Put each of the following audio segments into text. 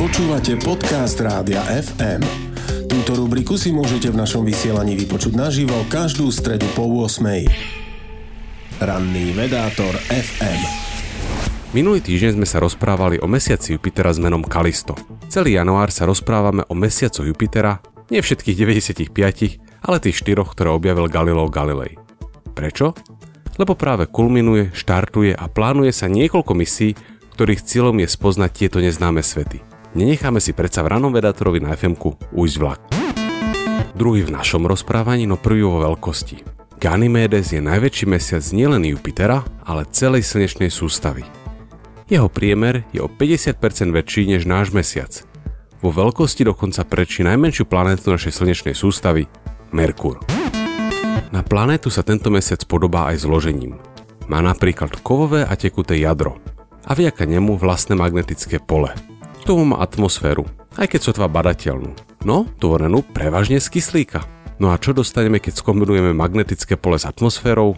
Počúvate podcast Rádia FM. Túto rubriku si môžete v našom vysielaní vypočuť naživo každú stredu po 8. Ranný vedátor FM. Minulý týždeň sme sa rozprávali o mesiaci Jupitera s menom Kalisto. Celý január sa rozprávame o mesiacoch Jupitera, nie všetkých 95, ale tých štyroch, ktoré objavil Galileo Galilei. Prečo? Lebo práve kulminuje, štartuje a plánuje sa niekoľko misí, ktorých cieľom je spoznať tieto neznáme svety. Nenecháme si predsa v ranom vedátorovi na fm ujsť vlak. Druhý v našom rozprávaní, no prvý vo veľkosti. Ganymedes je najväčší mesiac nielen Jupitera, ale celej slnečnej sústavy. Jeho priemer je o 50% väčší než náš mesiac. Vo veľkosti dokonca prečí najmenšiu planétu našej slnečnej sústavy, Merkur. Na planétu sa tento mesiac podobá aj zložením. Má napríklad kovové a tekuté jadro, a vďaka nemu vlastné magnetické pole. Má atmosféru, aj keď sotva badateľnú, no tvorenú prevažne z kyslíka. No a čo dostaneme, keď skombinujeme magnetické pole s atmosférou?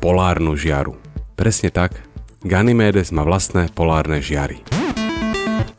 Polárnu žiaru. Presne tak, Ganymedes má vlastné polárne žiary.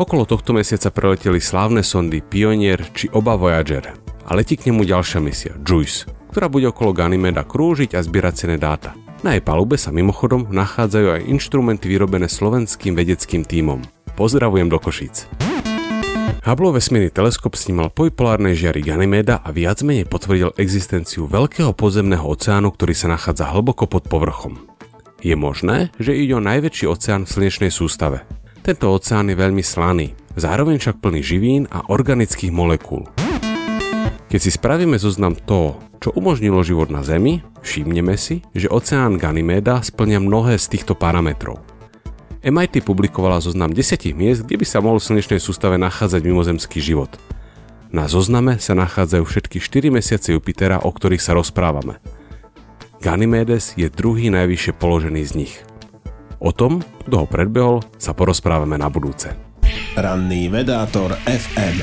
Okolo tohto mesiaca preleteli slávne sondy Pionier či oba Voyager a letí k nemu ďalšia misia, JUICE, ktorá bude okolo Ganymeda krúžiť a zbierať cené dáta. Na jej palube sa mimochodom nachádzajú aj inštrumenty vyrobené slovenským vedeckým tímom. Pozdravujem do Košíc. Hubble vesmírny teleskop snímal pojpolárnej žiary Ganymeda a viac menej potvrdil existenciu veľkého podzemného oceánu, ktorý sa nachádza hlboko pod povrchom. Je možné, že ide o najväčší oceán v slnečnej sústave. Tento oceán je veľmi slaný, zároveň však plný živín a organických molekúl. Keď si spravíme zoznam toho, čo umožnilo život na Zemi, všimneme si, že oceán Ganymeda splňa mnohé z týchto parametrov. MIT publikovala zoznam 10 miest, kde by sa mohol v slnečnej sústave nachádzať mimozemský život. Na zozname sa nachádzajú všetky 4 mesiace Jupitera, o ktorých sa rozprávame. Ganymedes je druhý najvyššie položený z nich. O tom, kto ho predbehol, sa porozprávame na budúce. Ranný vedátor FM.